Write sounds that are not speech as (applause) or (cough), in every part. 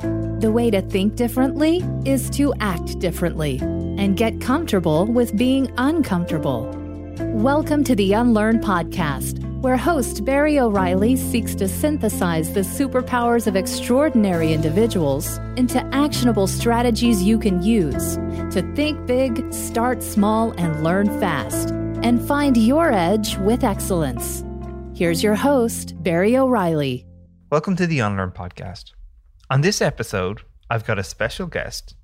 The way to think differently is to act differently and get comfortable with being uncomfortable. Welcome to the Unlearn Podcast, where host Barry O'Reilly seeks to synthesize the superpowers of extraordinary individuals into actionable strategies you can use to think big, start small, and learn fast, and find your edge with excellence. Here's your host, Barry O'Reilly. Welcome to the Unlearn Podcast. On this episode, I've got a special guest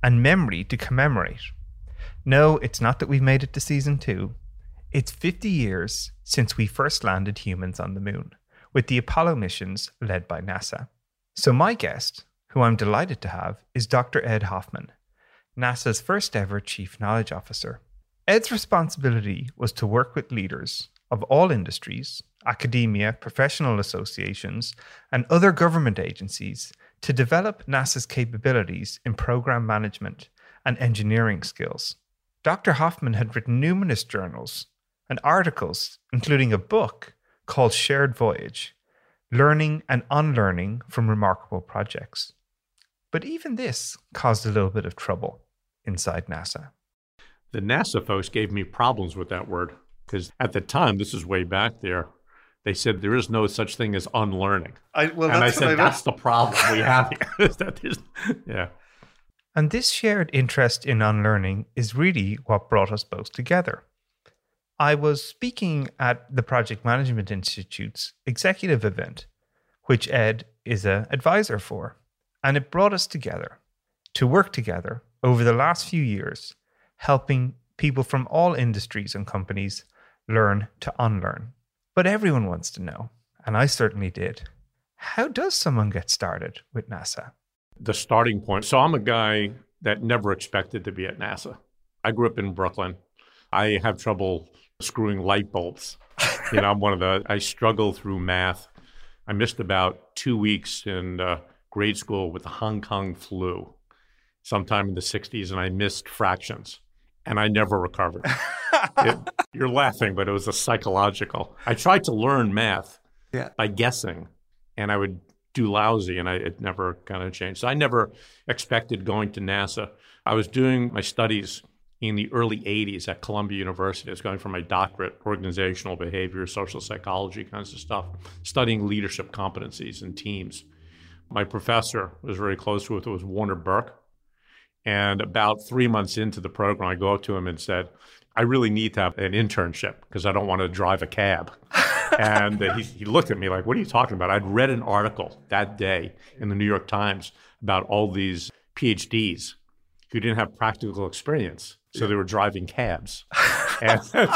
and memory to commemorate. No, it's not that we've made it to season two. It's 50 years since we first landed humans on the moon with the Apollo missions led by NASA. So, my guest, who I'm delighted to have, is Dr. Ed Hoffman, NASA's first ever Chief Knowledge Officer. Ed's responsibility was to work with leaders of all industries, academia, professional associations, and other government agencies to develop NASA's capabilities in program management and engineering skills. Dr. Hoffman had written numerous journals and articles, including a book called Shared Voyage Learning and Unlearning from Remarkable Projects. But even this caused a little bit of trouble inside NASA. The NASA folks gave me problems with that word because at the time, this is way back there, they said there is no such thing as unlearning. I, well, and I said I that's the problem we have here. (laughs) that is, yeah. And this shared interest in unlearning is really what brought us both together. I was speaking at the Project Management Institute's executive event, which Ed is an advisor for, and it brought us together to work together over the last few years, helping people from all industries and companies learn to unlearn. But everyone wants to know, and I certainly did. How does someone get started with NASA? The starting point. So I'm a guy that never expected to be at NASA. I grew up in Brooklyn. I have trouble screwing light bulbs. you know, I'm one of the, I struggle through math. I missed about two weeks in uh, grade school with the Hong Kong flu sometime in the 60s, and I missed fractions and I never recovered. (laughs) it, you're laughing, but it was a psychological. I tried to learn math yeah. by guessing, and I would do lousy, and I, it never kind of changed. So I never expected going to NASA. I was doing my studies in the early 80s at Columbia University. I was going for my doctorate, organizational behavior, social psychology kinds of stuff, studying leadership competencies and teams. My professor was very close with it was Warner Burke. And about three months into the program, I go up to him and said, I really need to have an internship because I don't want to drive a cab. and he, he, looked at me like, What are you talking about? I'd read an article that day in the New York Times about all these PhDs who didn't have practical experience. So they were driving cabs. and (laughs) so,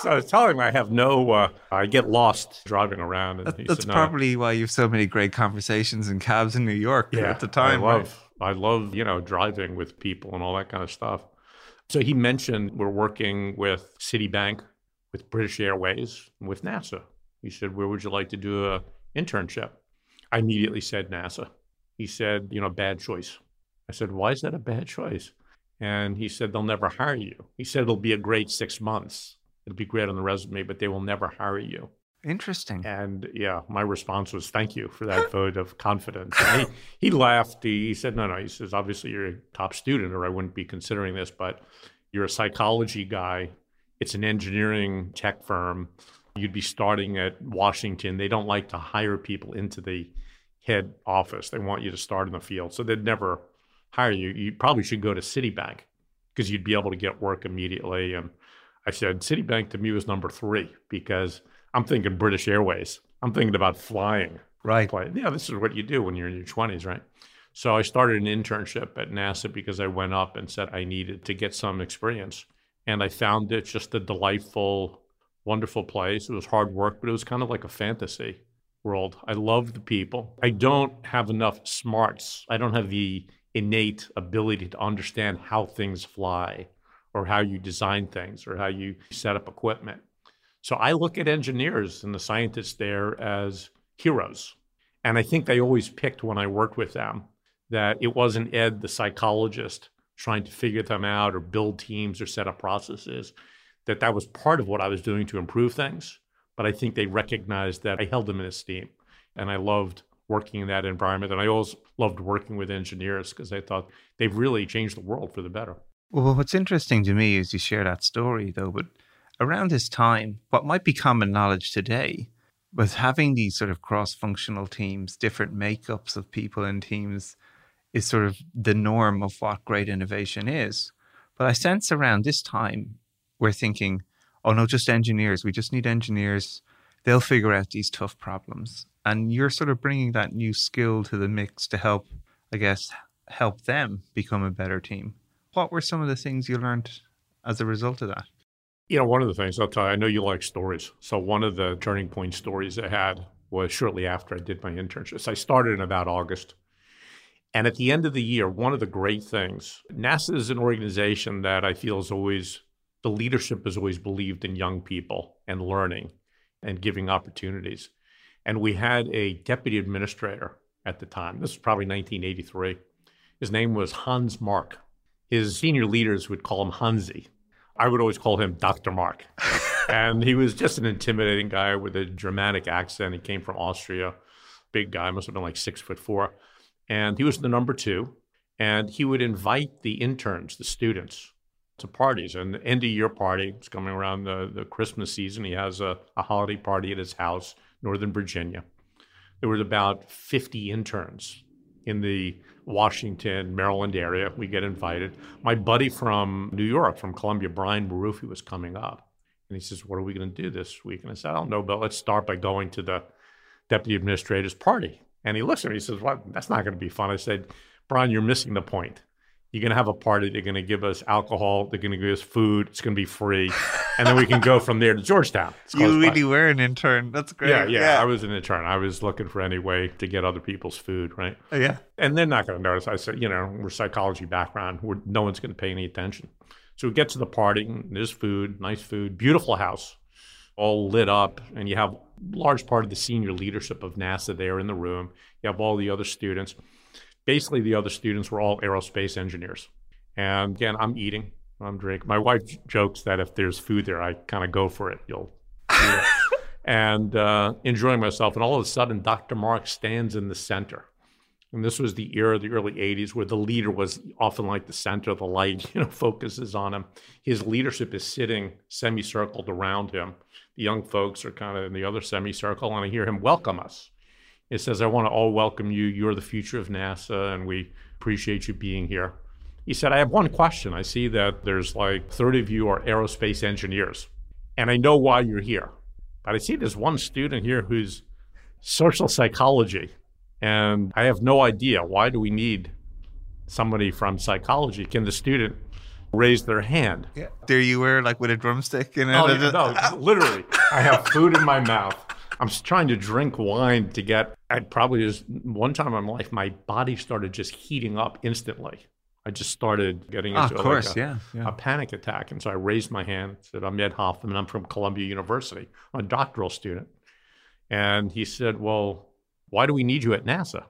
so, I was telling him I have no, uh, I get lost driving around. And that's said, no. probably why you have so many great conversations in cabs in New York yeah, at the time. I love, right? I love, you know, driving with people and all that kind of stuff. So he mentioned we're working with Citibank, with British Airways, with NASA. He said, Where would you like to do an internship? I immediately said NASA. He said, You know, bad choice. I said, Why is that a bad choice? And he said, They'll never hire you. He said, It'll be a great six months. It'll be great on the resume, but they will never hire you. Interesting. And yeah, my response was, "Thank you for that vote of confidence." And he, (laughs) he laughed. He, he said, "No, no." He says, "Obviously, you're a top student, or I wouldn't be considering this. But you're a psychology guy. It's an engineering tech firm. You'd be starting at Washington. They don't like to hire people into the head office. They want you to start in the field. So they'd never hire you. You probably should go to Citibank because you'd be able to get work immediately." And I said, "Citibank to me was number three because." I'm thinking British Airways. I'm thinking about flying. Right. Yeah, this is what you do when you're in your 20s, right? So I started an internship at NASA because I went up and said I needed to get some experience. And I found it just a delightful, wonderful place. It was hard work, but it was kind of like a fantasy world. I love the people. I don't have enough smarts. I don't have the innate ability to understand how things fly or how you design things or how you set up equipment. So I look at engineers and the scientists there as heroes. And I think they always picked when I worked with them that it wasn't Ed, the psychologist, trying to figure them out or build teams or set up processes, that that was part of what I was doing to improve things. But I think they recognized that I held them in esteem and I loved working in that environment. And I always loved working with engineers because I thought they've really changed the world for the better. Well, what's interesting to me is you share that story, though, but around this time, what might be common knowledge today was having these sort of cross functional teams, different makeups of people in teams is sort of the norm of what great innovation is. But I sense around this time, we're thinking, oh no, just engineers. We just need engineers. They'll figure out these tough problems. And you're sort of bringing that new skill to the mix to help, I guess, help them become a better team. What were some of the things you learned as a result of that? You know, one of the things I'll tell you, I know you like stories. So one of the turning point stories I had was shortly after I did my internships. I started in about August. And at the end of the year, one of the great things, NASA is an organization that I feel is always, the leadership has always believed in young people and learning and giving opportunities. And we had a deputy administrator at the time. This was probably 1983. His name was Hans Mark. His senior leaders would call him Hansi. I would always call him Dr. Mark. (laughs) and he was just an intimidating guy with a Germanic accent. He came from Austria, big guy, must have been like six foot four. And he was the number two. And he would invite the interns, the students, to parties. And the end of year party, it's coming around the, the Christmas season. He has a, a holiday party at his house, Northern Virginia. There was about 50 interns in the Washington, Maryland area. We get invited. My buddy from New York, from Columbia, Brian Marufi, was coming up. And he says, What are we going to do this week? And I said, I don't know, but let's start by going to the deputy administrator's party. And he looks at me, and he says, Well, that's not going to be fun. I said, Brian, you're missing the point. You're going to have a party. They're going to give us alcohol. They're going to give us food. It's going to be free. And then we can go from there to Georgetown. You really by. were an intern. That's great. Yeah, yeah, yeah, I was an intern. I was looking for any way to get other people's food, right? Oh, yeah. And they're not going to notice. I said, you know, we're psychology background. We're, no one's going to pay any attention. So we get to the party. There's food, nice food, beautiful house, all lit up. And you have large part of the senior leadership of NASA there in the room. You have all the other students. Basically, the other students were all aerospace engineers. And again, I'm eating, I'm drinking. My wife jokes that if there's food there, I kind of go for it. You'll, (laughs) and uh, enjoying myself. And all of a sudden, Dr. Mark stands in the center. And this was the era of the early 80s where the leader was often like the center, the light, (laughs) you know, focuses on him. His leadership is sitting semicircled around him. The young folks are kind of in the other semicircle, and I hear him welcome us. It says, I want to all welcome you. You're the future of NASA, and we appreciate you being here. He said, I have one question. I see that there's like 30 of you are aerospace engineers, and I know why you're here. But I see there's one student here who's social psychology, and I have no idea. Why do we need somebody from psychology? Can the student raise their hand? Yeah. There you were, like with a drumstick. And oh, yeah, no, (laughs) literally. I have food in my mouth. I'm trying to drink wine to get. I probably just one time in my life, my body started just heating up instantly. I just started getting ah, into course, like a, yeah, yeah. a, panic attack. And so I raised my hand, said, I'm Ed Hoffman, I'm from Columbia University. I'm a doctoral student. And he said, Well, why do we need you at NASA?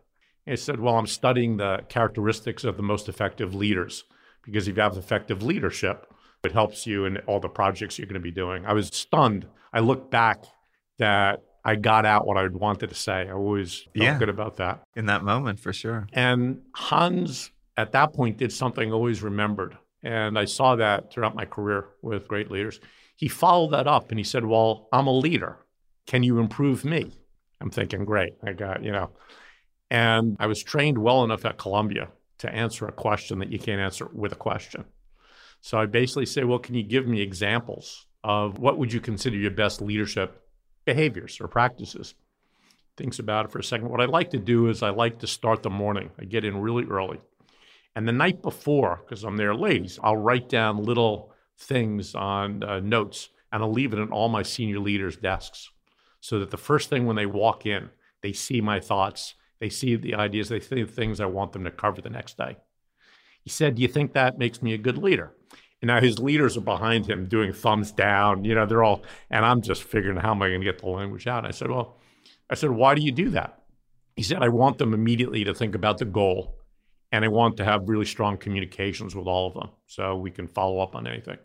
And I said, Well, I'm studying the characteristics of the most effective leaders because if you have effective leadership, it helps you in all the projects you're going to be doing. I was stunned. I looked back that I got out what I wanted to say. I always felt yeah. good about that. In that moment, for sure. And Hans, at that point, did something always remembered. And I saw that throughout my career with great leaders. He followed that up and he said, Well, I'm a leader. Can you improve me? I'm thinking, Great. I got, you know. And I was trained well enough at Columbia to answer a question that you can't answer with a question. So I basically say, Well, can you give me examples of what would you consider your best leadership behaviors or practices. Thinks about it for a second. What I like to do is I like to start the morning. I get in really early. And the night before, because I'm there late, I'll write down little things on uh, notes and I'll leave it in all my senior leaders' desks so that the first thing when they walk in, they see my thoughts, they see the ideas, they see the things I want them to cover the next day. He said, Do you think that makes me a good leader? And now his leaders are behind him doing thumbs down. You know, they're all, and I'm just figuring how am I going to get the language out? I said, well, I said, why do you do that? He said, I want them immediately to think about the goal and I want to have really strong communications with all of them so we can follow up on anything.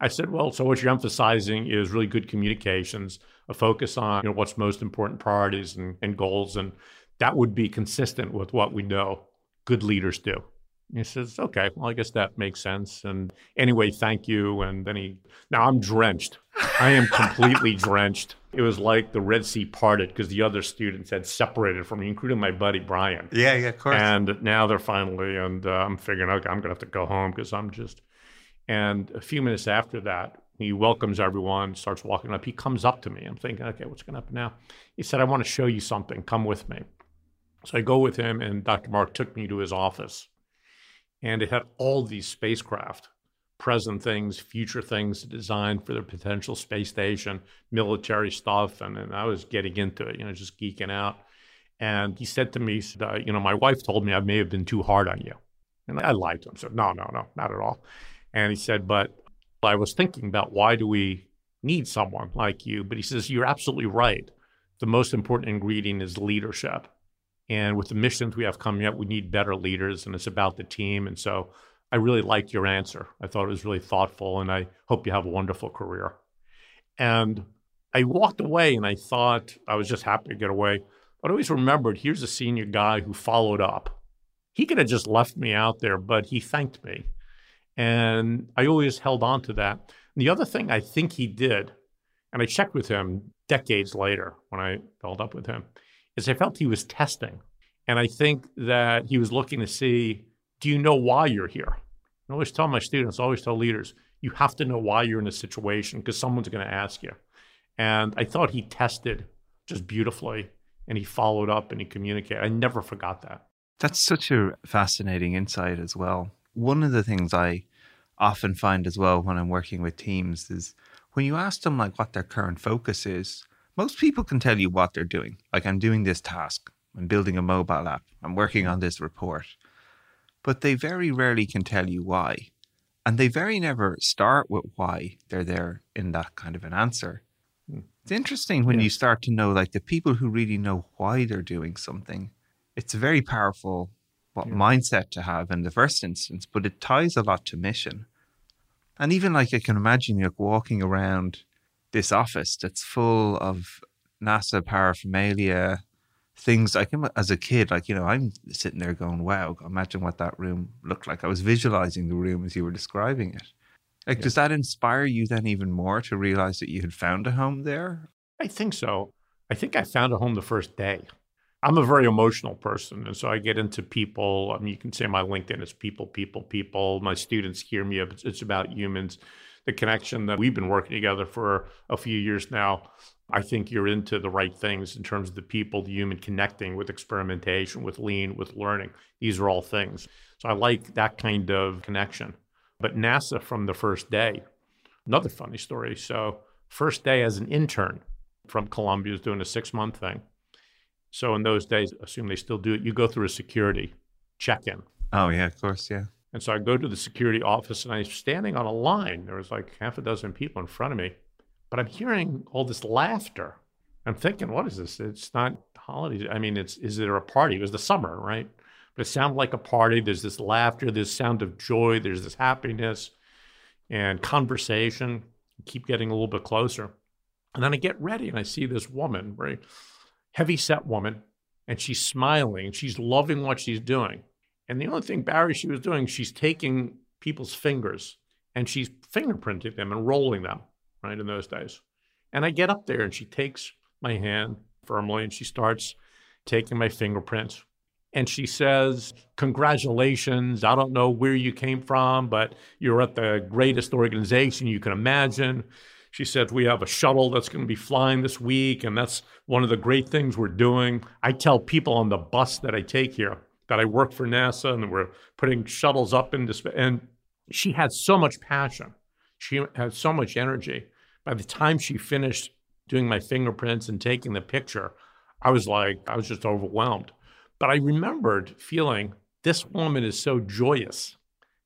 I said, well, so what you're emphasizing is really good communications, a focus on you know, what's most important priorities and, and goals. And that would be consistent with what we know good leaders do. He says, okay, well, I guess that makes sense. And anyway, thank you. And then he, now I'm drenched. I am completely (laughs) drenched. It was like the Red Sea parted because the other students had separated from me, including my buddy Brian. Yeah, yeah, of course. And now they're finally, and uh, I'm figuring, okay, I'm going to have to go home because I'm just. And a few minutes after that, he welcomes everyone, starts walking up. He comes up to me. I'm thinking, okay, what's going to happen now? He said, I want to show you something. Come with me. So I go with him, and Dr. Mark took me to his office. And it had all these spacecraft, present things, future things designed for the potential space station, military stuff. And, and I was getting into it, you know, just geeking out. And he said to me, you know, my wife told me I may have been too hard on you. And I lied to him. So, no, no, no, not at all. And he said, but I was thinking about why do we need someone like you? But he says, you're absolutely right. The most important ingredient is leadership. And with the missions we have coming up, we need better leaders, and it's about the team. And so I really liked your answer. I thought it was really thoughtful, and I hope you have a wonderful career. And I walked away and I thought I was just happy to get away. But I always remembered here's a senior guy who followed up. He could have just left me out there, but he thanked me. And I always held on to that. And the other thing I think he did, and I checked with him decades later when I followed up with him, is I felt he was testing. And I think that he was looking to see do you know why you're here? I always tell my students, I always tell leaders, you have to know why you're in a situation because someone's going to ask you. And I thought he tested just beautifully and he followed up and he communicated. I never forgot that. That's such a fascinating insight as well. One of the things I often find as well when I'm working with teams is when you ask them like what their current focus is, most people can tell you what they're doing. Like, I'm doing this task, I'm building a mobile app, I'm working on this report. But they very rarely can tell you why. And they very never start with why they're there in that kind of an answer. Hmm. It's interesting when yeah. you start to know, like, the people who really know why they're doing something. It's a very powerful what yeah. mindset to have in the first instance, but it ties a lot to mission. And even like I can imagine like walking around this office that's full of NASA paraphernalia, things like as a kid, like, you know, I'm sitting there going, wow, imagine what that room looked like. I was visualizing the room as you were describing it. Like, yeah. does that inspire you then even more to realize that you had found a home there? I think so. I think I found a home the first day. I'm a very emotional person. And so I get into people. I mean, you can say my LinkedIn is people, people, people. My students hear me. It's about humans the connection that we've been working together for a few years now. I think you're into the right things in terms of the people, the human connecting with experimentation, with lean, with learning. These are all things. So I like that kind of connection. But NASA from the first day, another funny story. So, first day as an intern from Columbia was doing a six month thing. So, in those days, assume they still do it, you go through a security check in. Oh, yeah, of course. Yeah. And so I go to the security office and I'm standing on a line. There was like half a dozen people in front of me, but I'm hearing all this laughter. I'm thinking, what is this? It's not holidays. I mean, it's is there a party? It was the summer, right? But it sounded like a party. There's this laughter, there's sound of joy, there's this happiness and conversation. keep getting a little bit closer. And then I get ready and I see this woman, very heavy set woman, and she's smiling and she's loving what she's doing. And the only thing Barry she was doing, she's taking people's fingers and she's fingerprinting them and rolling them, right, in those days. And I get up there and she takes my hand firmly and she starts taking my fingerprints. And she says, Congratulations. I don't know where you came from, but you're at the greatest organization you can imagine. She said, We have a shuttle that's going to be flying this week, and that's one of the great things we're doing. I tell people on the bus that I take here, that I work for NASA and we're putting shuttles up into space. And she had so much passion. She had so much energy. By the time she finished doing my fingerprints and taking the picture, I was like, I was just overwhelmed. But I remembered feeling this woman is so joyous.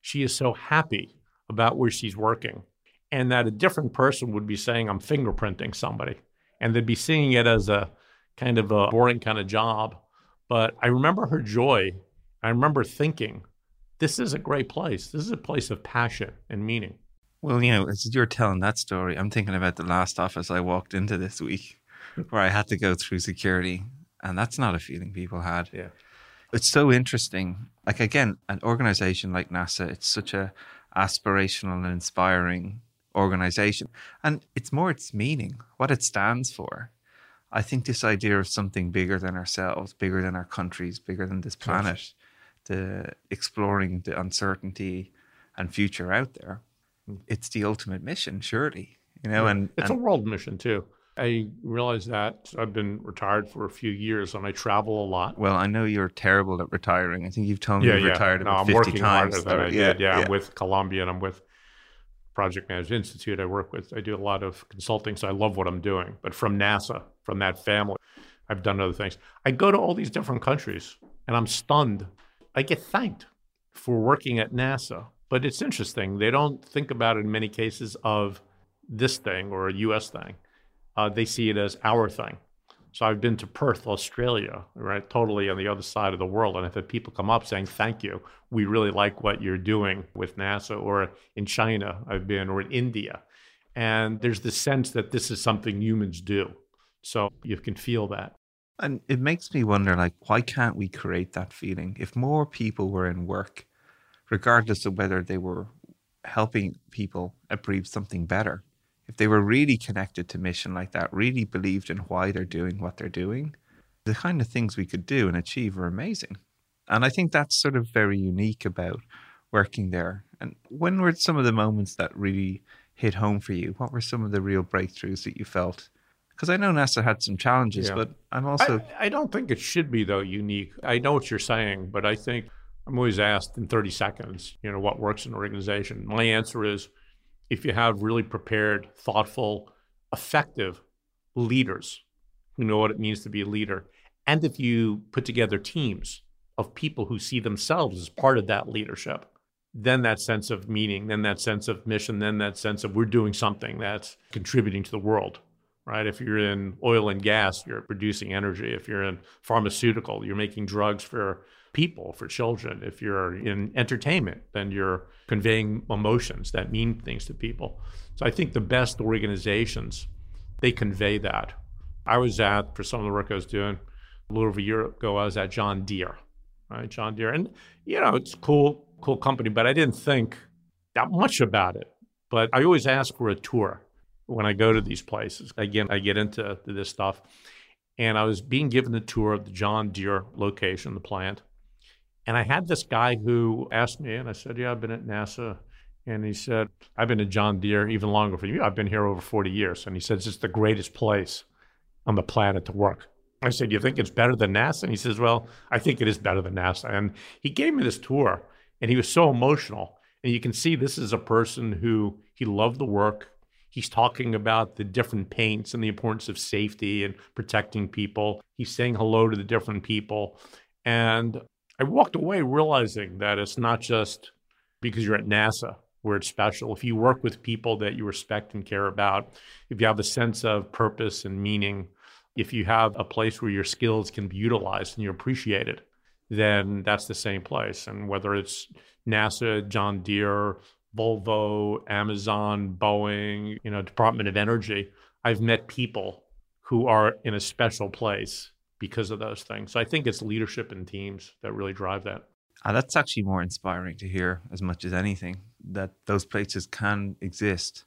She is so happy about where she's working. And that a different person would be saying, I'm fingerprinting somebody. And they'd be seeing it as a kind of a boring kind of job. But I remember her joy. I remember thinking, this is a great place. This is a place of passion and meaning. Well, you know, as you're telling that story, I'm thinking about the last office I walked into this week (laughs) where I had to go through security. And that's not a feeling people had. Yeah. It's so interesting. Like again, an organization like NASA, it's such a aspirational and inspiring organization. And it's more its meaning, what it stands for. I think this idea of something bigger than ourselves, bigger than our countries, bigger than this planet, the exploring the uncertainty and future out there, hmm. it's the ultimate mission, surely. You know, and it's and, a world mission too. I realize that I've been retired for a few years and I travel a lot. Well, I know you're terrible at retiring. I think you've told me yeah, you've yeah. retired no, about I'm 50 working times. harder than I yeah, did. Yeah, yeah. I'm with Columbia and I'm with Project Management Institute. I work with. I do a lot of consulting, so I love what I'm doing. But from NASA, from that family, I've done other things. I go to all these different countries and I'm stunned. I get thanked for working at NASA. But it's interesting. They don't think about it in many cases of this thing or a US thing. Uh, they see it as our thing. So I've been to Perth, Australia, right, totally on the other side of the world, and I've had people come up saying, "Thank you, we really like what you're doing with NASA." Or in China, I've been, or in India, and there's this sense that this is something humans do. So you can feel that. And it makes me wonder, like, why can't we create that feeling? If more people were in work, regardless of whether they were helping people achieve something better, if they were really connected to mission like that, really believed in why they're doing what they're doing, the kind of things we could do and achieve are amazing. And I think that's sort of very unique about working there. And when were some of the moments that really hit home for you? What were some of the real breakthroughs that you felt? Because I know NASA had some challenges, Yeah. but I'm also I, I don't think it should be though unique. I know what you're saying, but I think I'm always asked in 30 seconds, you know, what works in an organization. My answer is if you have really prepared, thoughtful, effective leaders who know what it means to be a leader, and if you put together teams of people who see themselves as part of that leadership, then that sense of meaning, then that sense of mission, then that sense of we're doing something that's contributing to the world right? If you're in oil and gas, you're producing energy. If you're in pharmaceutical, you're making drugs for people, for children. If you're in entertainment, then you're conveying emotions that mean things to people. So I think the best organizations, they convey that. I was at, for some of the work I was doing, a little over a year ago, I was at John Deere, right? John Deere. And, you know, it's cool, cool company, but I didn't think that much about it. But I always ask for a tour when I go to these places. Again, I get into this stuff. And I was being given the tour of the John Deere location, the plant. And I had this guy who asked me, and I said, Yeah, I've been at NASA. And he said, I've been at John Deere even longer for you. I've been here over 40 years. And he says, It's the greatest place on the planet to work. I said, You think it's better than NASA? And he says, Well, I think it is better than NASA. And he gave me this tour, and he was so emotional. And you can see this is a person who he loved the work, He's talking about the different paints and the importance of safety and protecting people. He's saying hello to the different people. And I walked away realizing that it's not just because you're at NASA where it's special. If you work with people that you respect and care about, if you have a sense of purpose and meaning, if you have a place where your skills can be utilized and you're appreciated, then that's the same place. And whether it's NASA, John Deere, Volvo, Amazon, Boeing, you know, Department of Energy. I've met people who are in a special place because of those things. So I think it's leadership and teams that really drive that. Ah, that's actually more inspiring to hear as much as anything that those places can exist.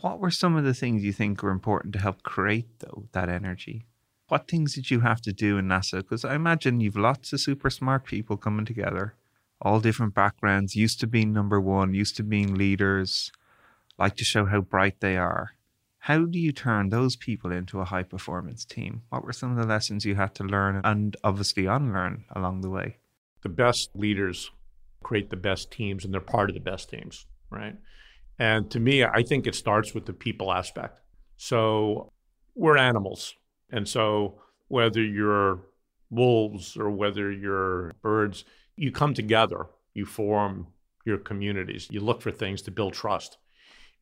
What were some of the things you think were important to help create though that energy? What things did you have to do in NASA? Because I imagine you've lots of super smart people coming together all different backgrounds, used to being number one, used to being leaders, like to show how bright they are. How do you turn those people into a high performance team? What were some of the lessons you had to learn and obviously unlearn along the way? The best leaders create the best teams and they're part of the best teams, right? And to me, I think it starts with the people aspect. So we're animals. And so whether you're wolves or whether you're birds, you come together, you form your communities, you look for things to build trust.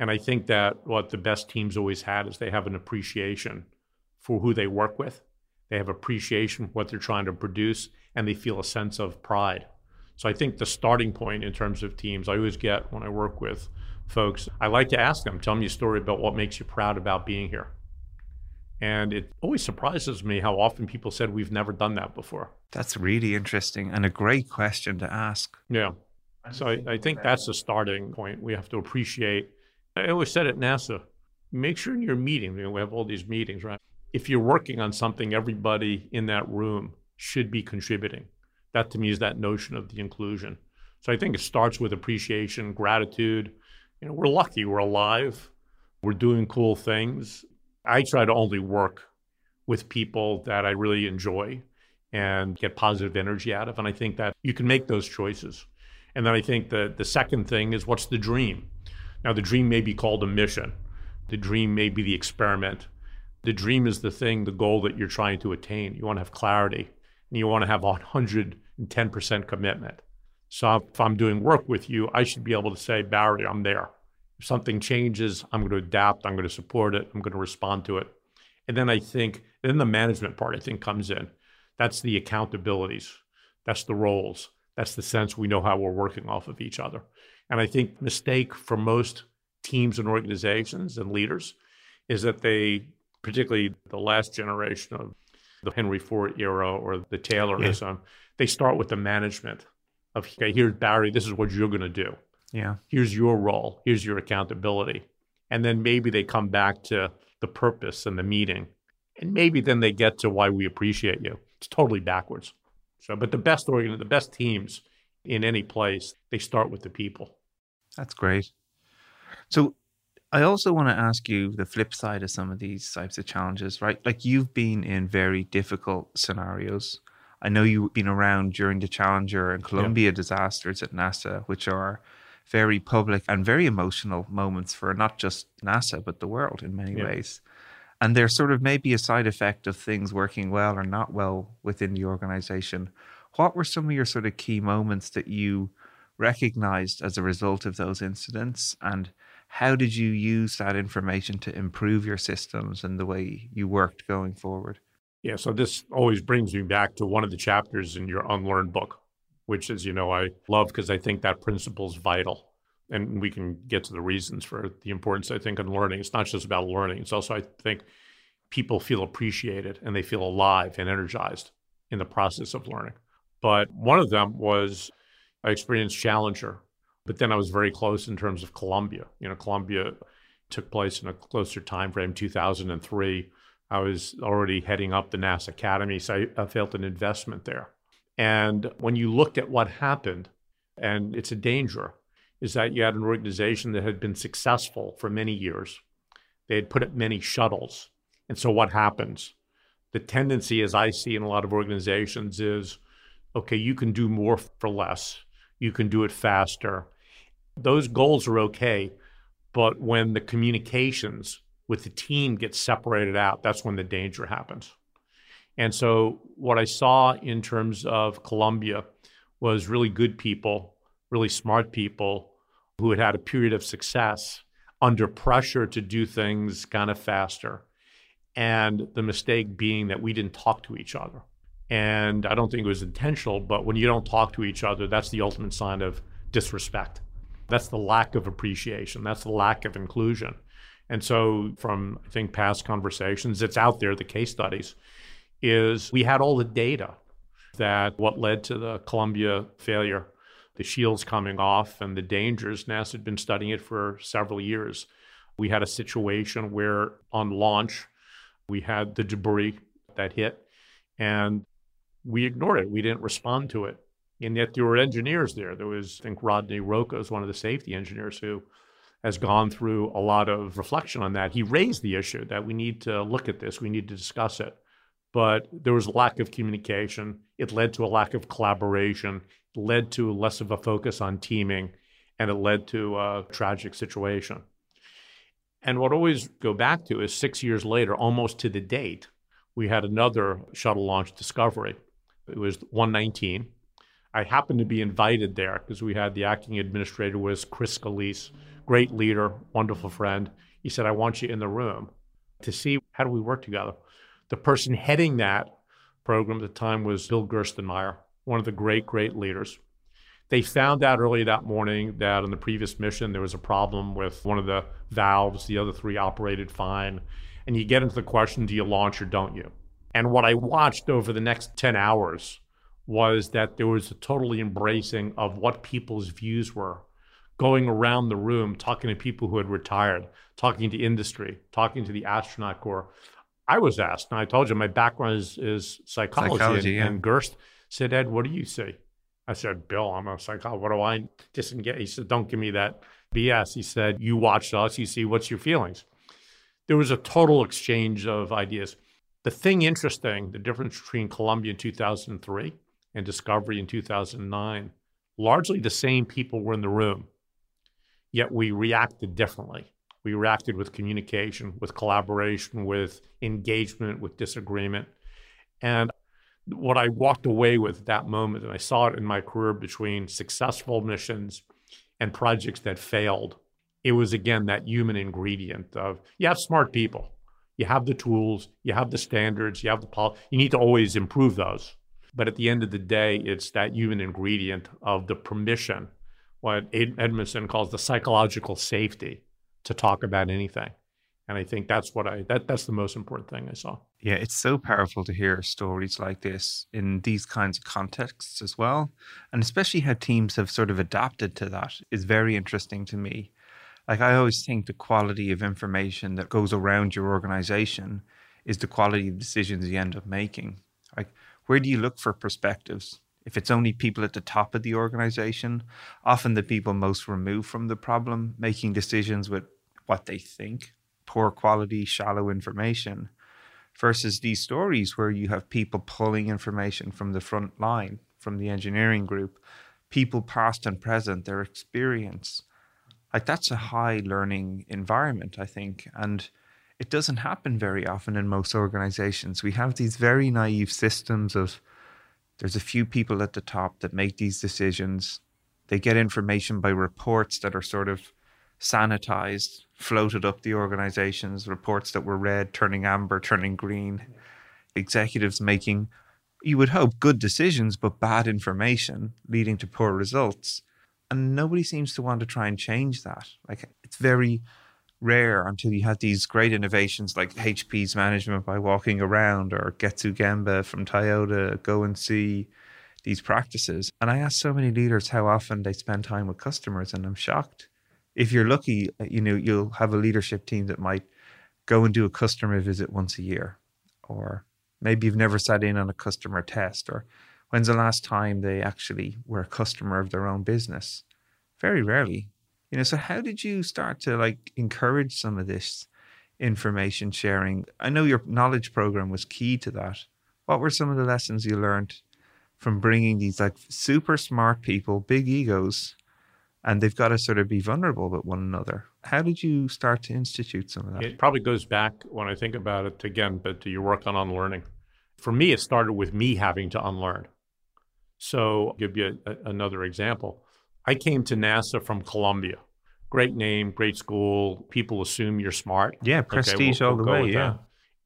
And I think that what the best teams always had is they have an appreciation for who they work with. They have appreciation for what they're trying to produce, and they feel a sense of pride. So I think the starting point in terms of teams, I always get when I work with folks, I like to ask them, tell me a story about what makes you proud about being here. And it always surprises me how often people said we've never done that before. That's really interesting and a great question to ask. Yeah. So I, I think that's the starting point. We have to appreciate. I always said at NASA, make sure in your meeting, you know, we have all these meetings, right? If you're working on something, everybody in that room should be contributing. That to me is that notion of the inclusion. So I think it starts with appreciation, gratitude. You know, we're lucky, we're alive, we're doing cool things. I try to only work with people that I really enjoy and get positive energy out of. And I think that you can make those choices. And then I think that the second thing is what's the dream? Now, the dream may be called a mission, the dream may be the experiment. The dream is the thing, the goal that you're trying to attain. You want to have clarity and you want to have 110% commitment. So if I'm doing work with you, I should be able to say, Barry, I'm there. If something changes, I'm going to adapt, I'm going to support it, I'm going to respond to it. And then I think, then the management part, I think, comes in. That's the accountabilities, that's the roles, that's the sense we know how we're working off of each other. And I think mistake for most teams and organizations and leaders is that they, particularly the last generation of the Henry Ford era or the Taylorism, yeah. they start with the management of, okay, here's Barry, this is what you're going to do. Yeah. Here's your role, here's your accountability. And then maybe they come back to the purpose and the meeting. And maybe then they get to why we appreciate you. It's totally backwards. So, but the best organ, the best teams in any place, they start with the people. That's great. So, I also want to ask you the flip side of some of these types of challenges, right? Like you've been in very difficult scenarios. I know you've been around during the Challenger and Columbia yeah. disasters at NASA, which are very public and very emotional moments for not just NASA, but the world in many yeah. ways. And they're sort of maybe a side effect of things working well or not well within the organization. What were some of your sort of key moments that you recognized as a result of those incidents? And how did you use that information to improve your systems and the way you worked going forward? Yeah, so this always brings me back to one of the chapters in your Unlearned book, which, as you know, I love because I think that principle is vital. And we can get to the reasons for the importance, I think, in learning. It's not just about learning, it's also, I think, people feel appreciated and they feel alive and energized in the process of learning. But one of them was I experienced Challenger but then I was very close in terms of Columbia. You know, Columbia took place in a closer time frame, 2003. I was already heading up the NASA Academy, so I, I felt an investment there. And when you looked at what happened, and it's a danger, is that you had an organization that had been successful for many years. They had put up many shuttles. And so what happens? The tendency, as I see in a lot of organizations, is okay, you can do more for less, you can do it faster, those goals are okay, but when the communications with the team get separated out, that's when the danger happens. And so, what I saw in terms of Columbia was really good people, really smart people who had had a period of success under pressure to do things kind of faster. And the mistake being that we didn't talk to each other. And I don't think it was intentional, but when you don't talk to each other, that's the ultimate sign of disrespect. That's the lack of appreciation. That's the lack of inclusion. And so, from I think past conversations, it's out there, the case studies, is we had all the data that what led to the Columbia failure, the shields coming off and the dangers. NASA had been studying it for several years. We had a situation where on launch, we had the debris that hit and we ignored it. We didn't respond to it. And yet there were engineers there. There was, I think Rodney Rocha is one of the safety engineers who has gone through a lot of reflection on that. He raised the issue that we need to look at this, we need to discuss it. But there was a lack of communication. It led to a lack of collaboration, it led to less of a focus on teaming, and it led to a tragic situation. And what I always go back to is six years later, almost to the date, we had another shuttle launch discovery. It was 119 I happened to be invited there because we had the acting administrator was Chris Scolese, great leader, wonderful friend. He said, I want you in the room to see how do we work together. The person heading that program at the time was Bill Gerstenmaier, one of the great, great leaders. They found out early that morning that on the previous mission there was a problem with one of the valves. The other three operated fine. And you get into the question do you launch or don't you? And what I watched over the next 10 hours was that there was a totally embracing of what people's views were, going around the room, talking to people who had retired, talking to industry, talking to the astronaut corps. I was asked, and I told you my background is, is psychology. Psychology, and, yeah. and Gerst said, Ed, what do you see? I said, Bill, I'm a psychologist. What do I disengage? He said, Don't give me that BS. He said, You watch us, you see what's your feelings. There was a total exchange of ideas. The thing interesting, the difference between Columbia in 2003 and Discovery in 2009, largely the same people were in the room, yet we reacted differently. We reacted with communication, with collaboration, with engagement, with disagreement. And what I walked away with at that moment, and I saw it in my career between successful missions and projects that failed, it was again that human ingredient of you have smart people, you have the tools, you have the standards, you have the policy. You need to always improve those. But at the end of the day, it's that human ingredient of the permission, what Ed- Edmondson calls the psychological safety to talk about anything. And I think that's what I that that's the most important thing I saw. Yeah, it's so powerful to hear stories like this in these kinds of contexts as well. And especially how teams have sort of adapted to that is very interesting to me. Like, I always think the quality of information that goes around your organization is the quality of decisions you end up making. Like, where do you look for perspectives? If it's only people at the top of the organization, often the people most removed from the problem making decisions with what they think, poor quality, shallow information versus these stories where you have people pulling information from the front line, from the engineering group, people past and present, their experience. Like that's a high learning environment, I think. And it doesn't happen very often in most organizations. We have these very naive systems of there's a few people at the top that make these decisions. They get information by reports that are sort of sanitized, floated up the organizations, reports that were red, turning amber, turning green, executives making, you would hope, good decisions, but bad information leading to poor results. And nobody seems to want to try and change that. Like it's very rare until you have these great innovations like HP's management by walking around or Getsu Gemba from Toyota, go and see these practices. And I ask so many leaders how often they spend time with customers, and I'm shocked if you're lucky, uh, you know, you'll have a leadership team that might go and do a customer visit once a year, or maybe you've never sat in on a customer test, or when's the last time they actually were a customer of their own business? Very rarely. You know, so how did you start to like encourage some of this information sharing? I know your knowledge program was key to that. What were some of the lessons you learned from bringing these like super smart people, big egos, and they've got to sort of be vulnerable with one another. How did you start to institute some of that? It probably goes back when I think about it again, but to your work on unlearning. For me, it started with me having to unlearn. So, I'll give you a, another example. I came to NASA from Columbia. Great name, great school. People assume you're smart. Yeah, prestige we'll- all we'll the way. Yeah. that.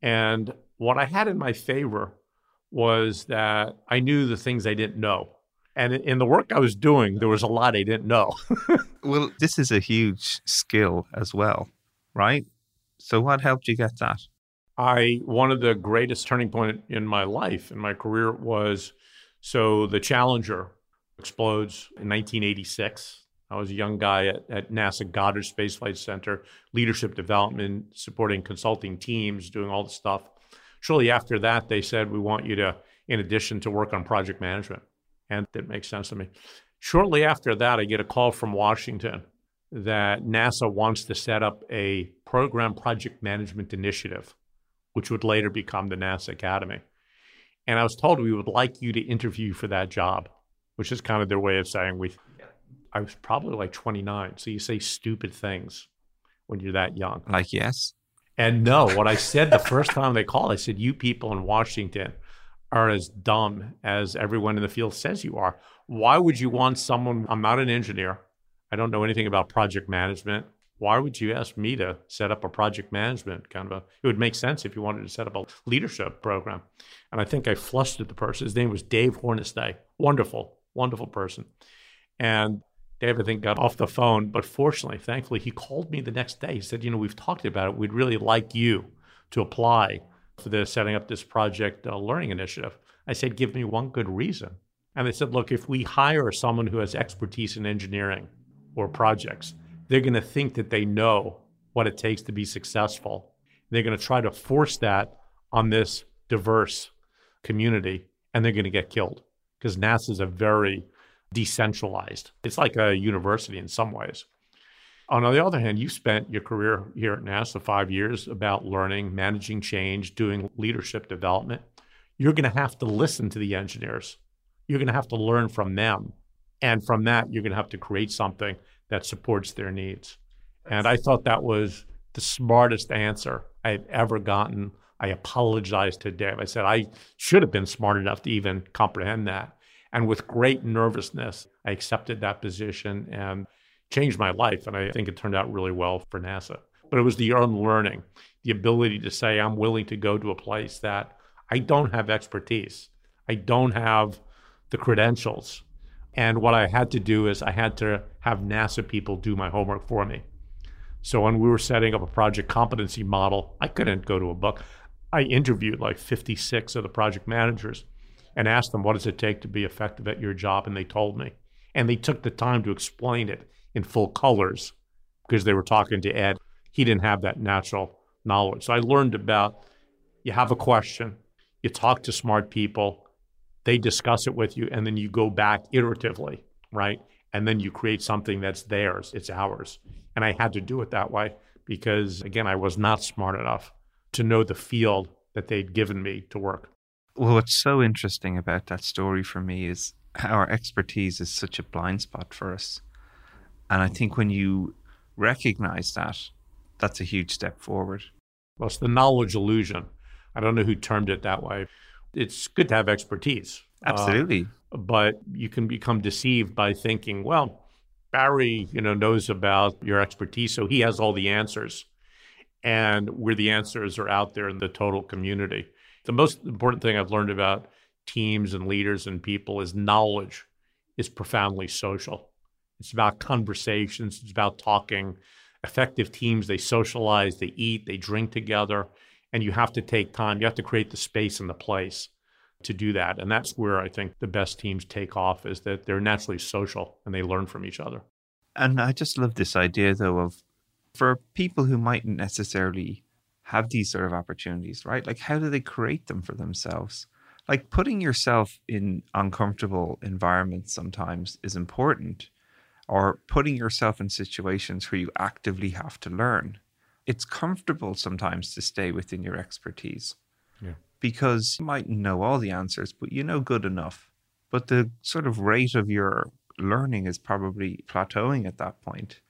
And what I had in my favor was that I knew the things I didn't know. And in- in the work I was doing, there was a lot I didn't know. (laughs) Well, this is a huge skill as well, right? So, what helped you get that? I one of the greatest turning point in my life in my career was so the Challenger explodes in 1986. I was a young guy at, at NASA Goddard Space Flight Center, leadership development, supporting consulting teams, doing all the stuff. Shortly after that, they said, We want you to, in addition, to work on project management. And that makes sense to me. Shortly after that, I get a call from Washington that NASA wants to set up a program project management initiative, which would later become the NASA Academy. And I was told we would like you to interview for that job, which is kind of their way of saying we. I was probably like 29, so you say stupid things when you're that young. Like, yes. And no, what I said the first time they called, I said, You people in Washington are as dumb as everyone in the field says you are. Why would you want someone? I'm not an engineer. I don't know anything about project management. Why would you ask me to set up a project management kind of a? It would make sense if you wanted to set up a leadership program. And I think I flustered the person. His name was Dave Hornestay. Wonderful, wonderful person. And Dave, I think, got off the phone. But fortunately, thankfully, he called me the next day. He said, You know, we've talked about it. We'd really like you to apply for the setting up this project uh, learning initiative. I said, give me one good reason. And they said, look, if we hire someone who has expertise in engineering or projects, they're going to think that they know what it takes to be successful. They're going to try to force that on this diverse community, and they're going to get killed because NASA is a very decentralized. It's like a university in some ways. On the other hand, you spent your career here at NASA five years about learning, managing change, doing leadership development. You're going to have to listen to the engineers. You're going to have to learn from them. And from that, you're going to have to create something that supports their needs. And I thought that was the smartest answer I had ever gotten. I apologized to Dave. I said, I should have been smart enough to even comprehend that. And with great nervousness, I accepted that position and changed my life. And I think it turned out really well for NASA. But it was the unlearning, the ability to say, I'm willing to go to a place that I don't have expertise, I don't have the credentials. And what I had to do is I had to have NASA people do my homework for me. So when we were setting up a project competency model, I couldn't go to a book. I interviewed like 56 of the project managers and asked them, what does it take to be effective at your job? And they told me. And they took the time to explain it in full colors because they were talking to Ed. He didn't have that natural knowledge. So I learned about you have a question, you talk to smart people, they discuss it with you, and then you go back iteratively, right? And then you create something that's theirs, it's ours. And I had to do it that way because, again, I was not smart enough to know the field that they'd given me to work. Well, what's so interesting about that story for me is our expertise is such a blind spot for us. And I think when you recognize that, that's a huge step forward. Well, it's the knowledge illusion. I don't know who termed it that way. It's good to have expertise. Uh, Absolutely. Uh, but you can become deceived by thinking, well, Barry, you know, knows about your expertise, so he has all the answers. And where the answers are out there in the total community. The most important thing I've learned about teams and leaders and people is knowledge is profoundly social. It's about conversations, it's about talking. Effective teams, they socialize, they eat, they drink together, and you have to take time. You have to create the space and the place to do that. And that's where I think the best teams take off is that they're naturally social and they learn from each other. And I just love this idea though of for people who mightn't necessarily have these sort of opportunities, right? Like how do they create them for themselves? Like putting yourself in uncomfortable environments sometimes is important or putting yourself in situations where you actively have to learn. It's comfortable sometimes to stay within your expertise yeah. because you might know all the answers, but you know good enough. But the sort of rate of your learning is probably plateauing at that point.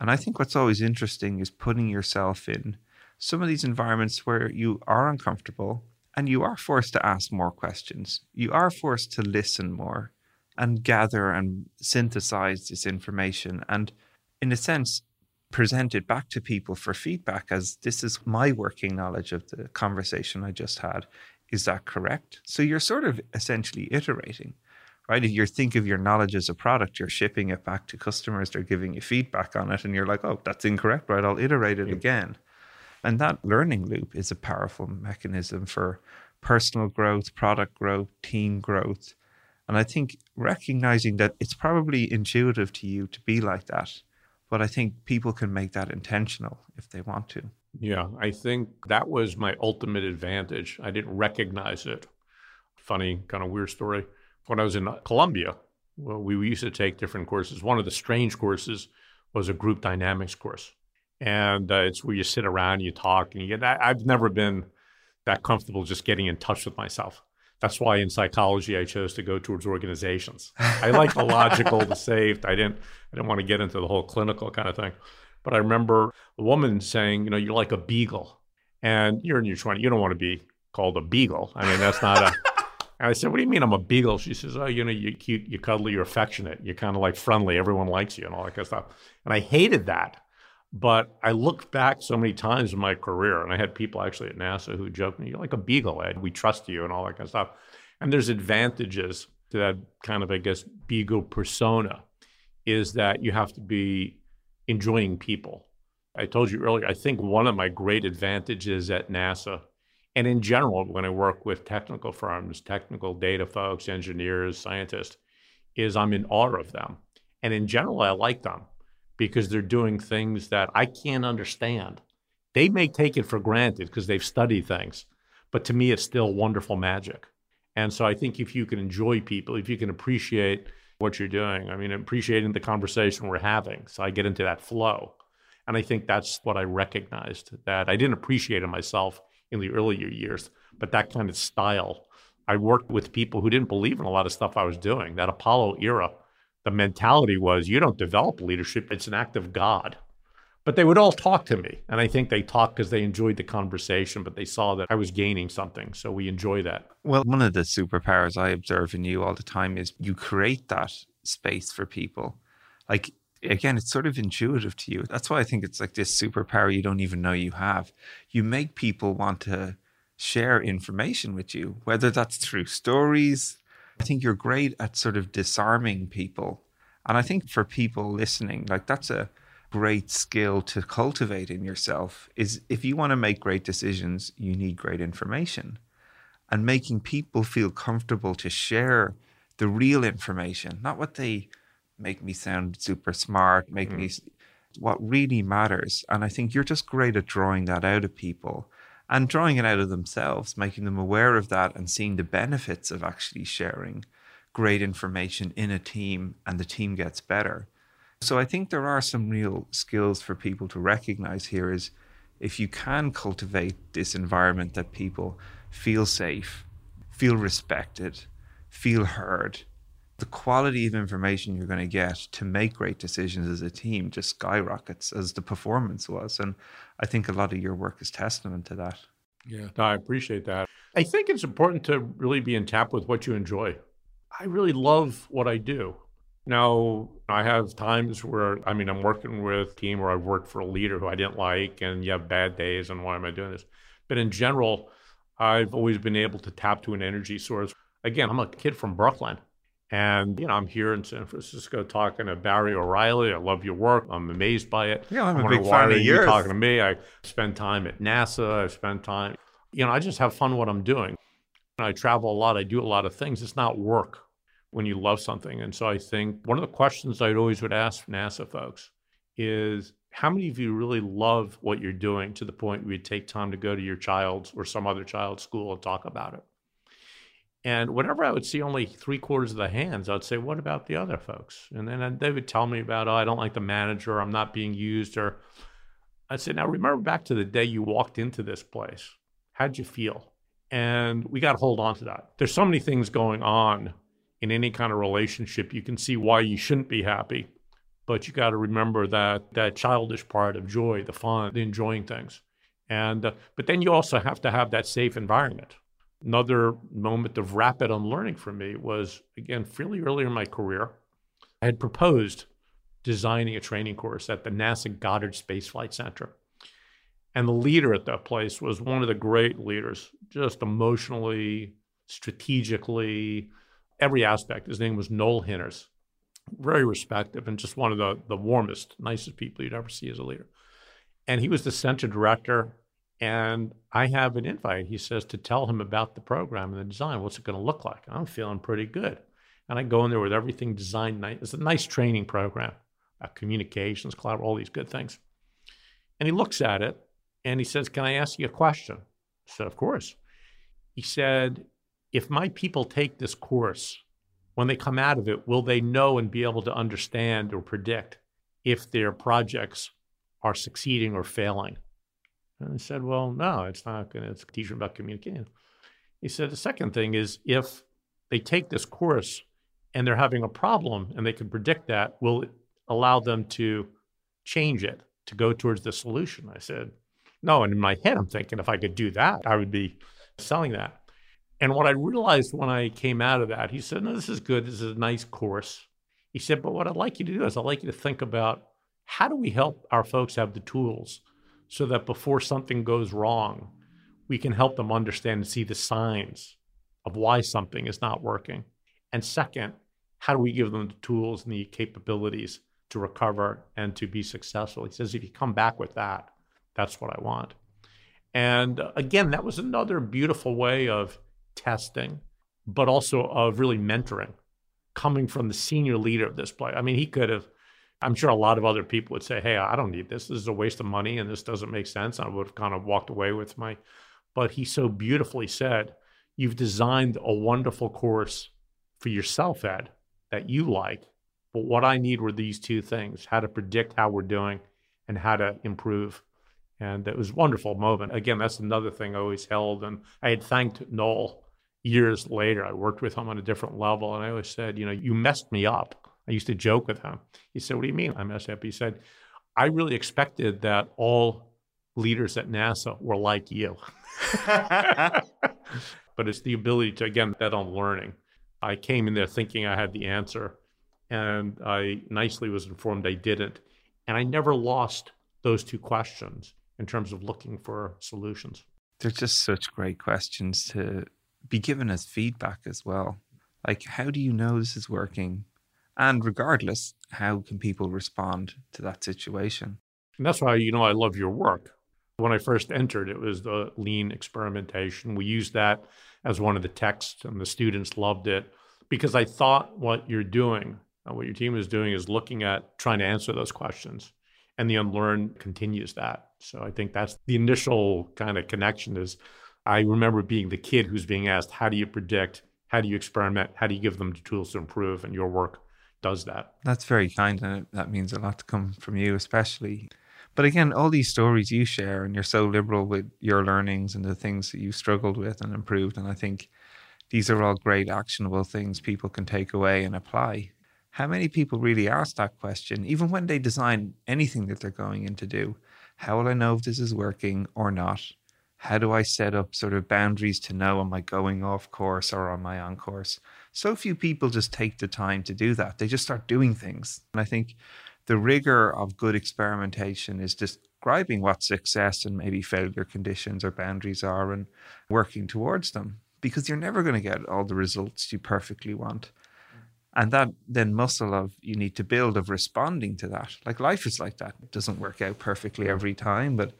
And I think what's always interesting is putting yourself in some of these environments where you are uncomfortable and you are forced to ask more questions. You are forced to listen more and gather and synthesize this information and, in a sense, present it back to people for feedback as this is my working knowledge of the conversation I just had. Is that correct? So you're sort of essentially iterating, right? If you think of your knowledge as a product, you're shipping it back to customers, they're giving you feedback on it, and you're like, oh, that's incorrect, right? I'll iterate it yeah. again. And that learning loop is a powerful mechanism for personal growth, product growth, team growth, and I think recognizing that it's probably intuitive to you to be like that, but I think people can make that intentional if they want to. Yeah, I think that was my ultimate advantage. I didn't recognize it. Funny, kind of weird story. When I was in Columbia, well, we used to take different courses. One of the strange courses was a group dynamics course. And uh, it's where you sit around, you talk, and you get. I, I've never been that comfortable just getting in touch with myself. That's why in psychology I chose to go towards organizations. I like the logical, the safe. I didn't I didn't want to get into the whole clinical kind of thing. But I remember a woman saying, you know, you're like a beagle. And you're in your 20s. You don't want to be called a beagle. I mean, that's not a And I said, "What do you mean I'm a beagle?" She says, "Oh, you know, you're cute, you're cuddly, you're affectionate, you're kind of like friendly. Everyone likes you, and all that kind of stuff." And I hated that. But I looked back so many times in my career, and I had people actually at NASA who joked me, You're like a beagle, Ed. We trust you, and all that kind of stuff. And there's advantages to that kind of, I guess, beagle persona, is that you have to be enjoying people. I told you earlier, I think one of my great advantages at NASA and in general, when I work with technical firms, technical data folks, engineers, scientists, is I'm in awe of them. And in general, I like them because they're doing things that I can't understand. They may take it for granted because they've studied things, but to me, it's still wonderful magic. And so I think if you can enjoy people, if you can appreciate what you're doing, I mean, appreciating the conversation we're having, so I get into that flow. And I think that's what I recognized that I didn't appreciate in myself in the earlier years, but that kind of style. I worked with people who didn't believe in a lot of stuff I was doing. That Apollo era, the mentality was you don't develop leadership, it's an act of God. But they would all talk to me. And I think they talked because they enjoyed the conversation, but they saw that I was gaining something. So we enjoy that. Well, one of the superpowers I observe in you all the time is you create that space for people. Like, again, it's sort of intuitive to you. That's why I think it's like this superpower you don't even know you have. You make people want to share information with you, whether that's through stories. I think you're great at sort of disarming people. And I think for people listening, like that's a great skill to cultivate in yourself is if you want to make great decisions, you need great information. And making people feel comfortable to share the real information, not what they make me sound super smart, make mm. me what really matters. And I think you're just great at drawing that out of people and drawing it out of themselves, making them aware of that and seeing the benefits of actually sharing great information in a team and the team gets better. So I think there are some real skills for people to recognize here is if you can cultivate this environment that people feel safe, feel respected, feel heard, the quality of information you're going to get to make great decisions as a team just skyrockets as the performance was. And I think a lot of your work is testament to that. Yeah, no, I appreciate that. I think it's important to really be in tap with what you enjoy. I really love what I do. Now, I have times where, I mean, I'm working with a team where I've worked for a leader who I didn't like, and you have bad days, and why am I doing this? But in general, I've always been able to tap to an energy source. Again, I'm a kid from Brooklyn. And, you know, I'm here in San Francisco talking to Barry O'Reilly. I love your work. I'm amazed by it. Yeah, I'm a big fan of yours. Talking to me. I spend time at NASA. I spend time, you know, I just have fun what I'm doing. I travel a lot. I do a lot of things. It's not work when you love something. And so I think one of the questions I'd always would ask NASA folks is how many of you really love what you're doing to the point where you take time to go to your child's or some other child's school and talk about it? And whenever I would see only three quarters of the hands, I'd say, What about the other folks? And then they would tell me about, Oh, I don't like the manager, I'm not being used. Or I'd say, Now remember back to the day you walked into this place. How'd you feel? And we got to hold on to that. There's so many things going on in any kind of relationship, you can see why you shouldn't be happy. But you got to remember that that childish part of joy, the fun, the enjoying things. And uh, but then you also have to have that safe environment. Another moment of rapid unlearning for me was again fairly early in my career. I had proposed designing a training course at the NASA Goddard Space Flight Center. And the leader at that place was one of the great leaders, just emotionally, strategically, every aspect. His name was Noel Hinners, very respected and just one of the, the warmest, nicest people you'd ever see as a leader. And he was the center director. And I have an invite, he says, to tell him about the program and the design. What's it going to look like? And I'm feeling pretty good. And I go in there with everything designed. It's a nice training program, about communications, collaboration, all these good things. And he looks at it and he says, Can I ask you a question? I said, Of course. He said, if my people take this course, when they come out of it, will they know and be able to understand or predict if their projects are succeeding or failing? And I said, well, no, it's not going to teach them about communicating. He said, the second thing is if they take this course and they're having a problem and they can predict that, will it allow them to change it to go towards the solution? I said, no. And in my head, I'm thinking if I could do that, I would be selling that. And what I realized when I came out of that, he said, No, this is good. This is a nice course. He said, But what I'd like you to do is I'd like you to think about how do we help our folks have the tools so that before something goes wrong, we can help them understand and see the signs of why something is not working. And second, how do we give them the tools and the capabilities to recover and to be successful. He says, if you come back with that, that's what I want. And uh, again, that was another beautiful way of testing, but also of really mentoring coming from the senior leader of this place. I mean, he could have, I'm sure a lot of other people would say, hey, I don't need this. This is a waste of money and this doesn't make sense. I would have kind of walked away with my, but he so beautifully said, you've designed a wonderful course for yourself, Ed, that you like. But what I need were these two things how to predict how we're doing and how to improve. And it was a wonderful moment. Again, that's another thing I always held. And I had thanked Noel years later. I worked with him on a different level. And I always said, you know, you messed me up. I used to joke with him. He said, What do you mean I messed up? He said, I really expected that all leaders at NASA were like you. (laughs) but it's the ability to, again, that on learning. I came in there thinking I had the answer, and I nicely was informed I didn't. And I never lost those two questions in terms of looking for solutions. They're just such great questions to be given as feedback as well. Like, how do you know this is working? And regardless, how can people respond to that situation? And that's why, you know, I love your work. When I first entered, it was the lean experimentation. We used that as one of the texts, and the students loved it because I thought what you're doing, uh, what your team is doing, is looking at trying to answer those questions and the unlearn continues that. So I think that's the initial kind of connection is I remember being the kid who's being asked, how do you predict? How do you experiment? How do you give them the tools to improve? And your work does that. That's very kind. And that means a lot to come from you, especially. But again, all these stories you share, and you're so liberal with your learnings and the things that you struggled with and improved. And I think these are all great, actionable things people can take away and apply how many people really ask that question, even when they design anything that they're going in to do? How will I know if this is working or not? How do I set up sort of boundaries to know am I going off course or am I on course? So few people just take the time to do that. They just start doing things. And I think the rigor of good experimentation is describing what success and maybe failure conditions or boundaries are and working towards them because you're never going to get all the results you perfectly want and that then muscle of you need to build of responding to that like life is like that it doesn't work out perfectly every time but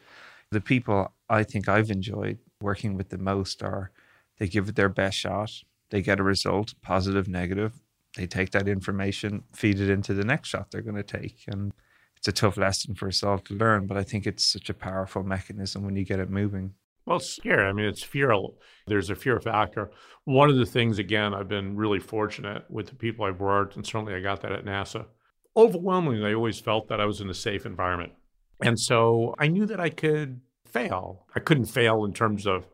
the people i think i've enjoyed working with the most are they give it their best shot they get a result positive negative they take that information feed it into the next shot they're going to take and it's a tough lesson for us all to learn but i think it's such a powerful mechanism when you get it moving well, it's scary. I mean, it's fear. There's a fear factor. One of the things, again, I've been really fortunate with the people I've worked, and certainly I got that at NASA. Overwhelmingly, I always felt that I was in a safe environment. And so I knew that I could fail. I couldn't fail in terms of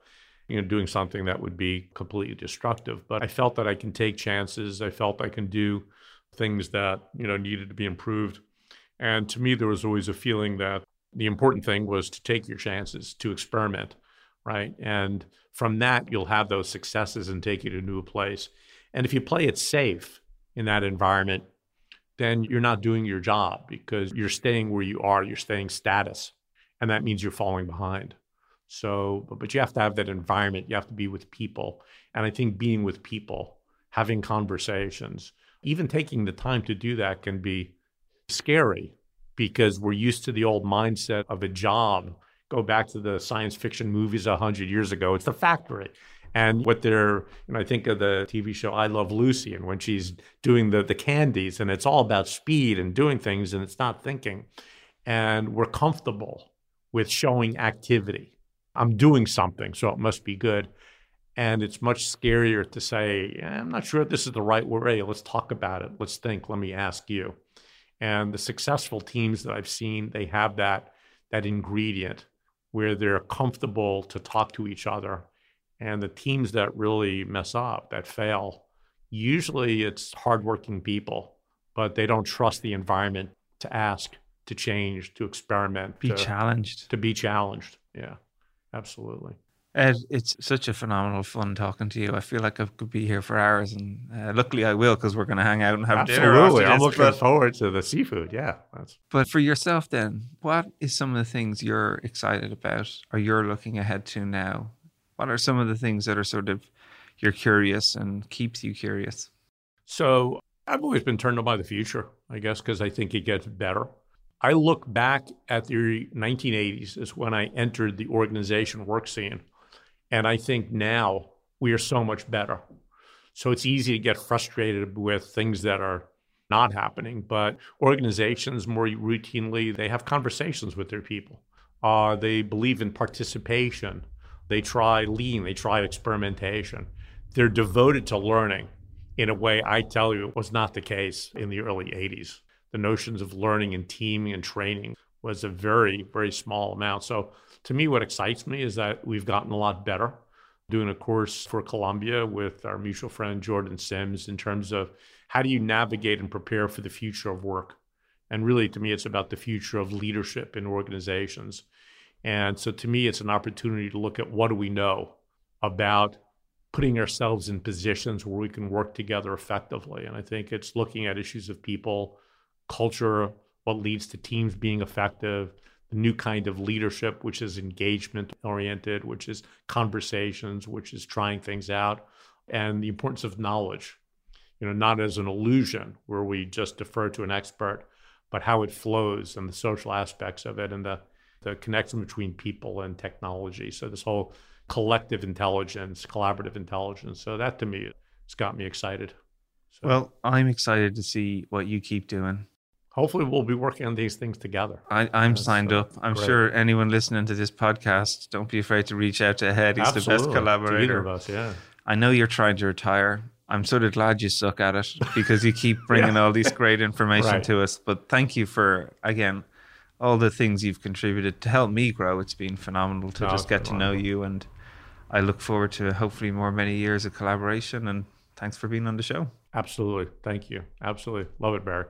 you know doing something that would be completely destructive but i felt that i can take chances i felt i can do things that you know needed to be improved and to me there was always a feeling that the important thing was to take your chances to experiment right? And from that, you'll have those successes and take you to a new place. And if you play it safe in that environment, then you're not doing your job because you're staying where you are, you're staying status. And that means you're falling behind. So, but, you have to have that environment, you have to be with people. And I think being with people, having conversations, even taking the time to do that can be scary because we're used to the old mindset of a job go back to the science fiction movies 100 years ago. It's the factory. And what they're, and I think of the TV show I Love Lucy, and when she's doing the, the candies, and it's all about speed and doing things, and it's not thinking. And we're comfortable with showing activity. I'm doing something, so it must be good. And it's much scarier to say, I'm not sure if this is the right way. Let's talk about it. Let's think. Let me ask you. And the successful teams that I've seen, they have that that ingredient where they're comfortable to talk to each other. And the teams that really mess up, that fail, usually it's hardworking people, but they don't trust the environment to ask, to change, to experiment, be to, challenged. To be challenged. Yeah, absolutely. Ed, it's such a phenomenal fun talking to you. I feel like I could be here for hours, and uh, luckily I will because we're going to hang out and have Absolutely. dinner. Absolutely, I'm looking but, forward to the seafood. Yeah. That's... But for yourself, then, what is some of the things you're excited about, or you're looking ahead to now? What are some of the things that are sort of you're curious and keeps you curious? So I've always been turned on by the future, I guess, because I think it gets better. I look back at the 1980s as when I entered the organization work scene. And I think now we are so much better. So it's easy to get frustrated with things that are not happening. But organizations more routinely, they have conversations with their people. Uh, they believe in participation. They try lean, they try experimentation. They're devoted to learning in a way I tell you was not the case in the early 80s. The notions of learning and teaming and training was a very, very small amount. So to me, what excites me is that we've gotten a lot better doing a course for Columbia with our mutual friend Jordan Sims in terms of how do you navigate and prepare for the future of work. And really, to me, it's about the future of leadership in organizations. And so to me, it's an opportunity to look at what do we know about putting ourselves in positions where we can work together effectively. And I think it's looking at issues of people, culture, what leads to teams being effective, the new kind of leadership, which is engagement oriented, which is conversations, which is trying things out, and the importance of knowledge. You know, not as an illusion where we just defer to an expert, but how it flows and the social aspects of it and the, the connection between people and technology. So this whole collective intelligence, collaborative intelligence. So that to me has got me excited. So Well, I'm excited to see what you keep doing. Hopefully we'll be working on these things together. I, I'm That's, signed uh, up. I'm great. sure anyone listening to this podcast, don't be afraid to reach out to Ed. He's the best Absolutely. To Either collaborator. of us, yeah. I know you're trying to retire. I'm sort of glad you suck at it (laughs) because you keep bringing all these great information Right. to us. But thank you for, again, all the things you've contributed to help me grow. It's been phenomenal to No, just get to know you. And I look forward to hopefully more many years of collaboration. And thanks for being on the show. Absolutely. Thank you. Absolutely. Love it, Barry.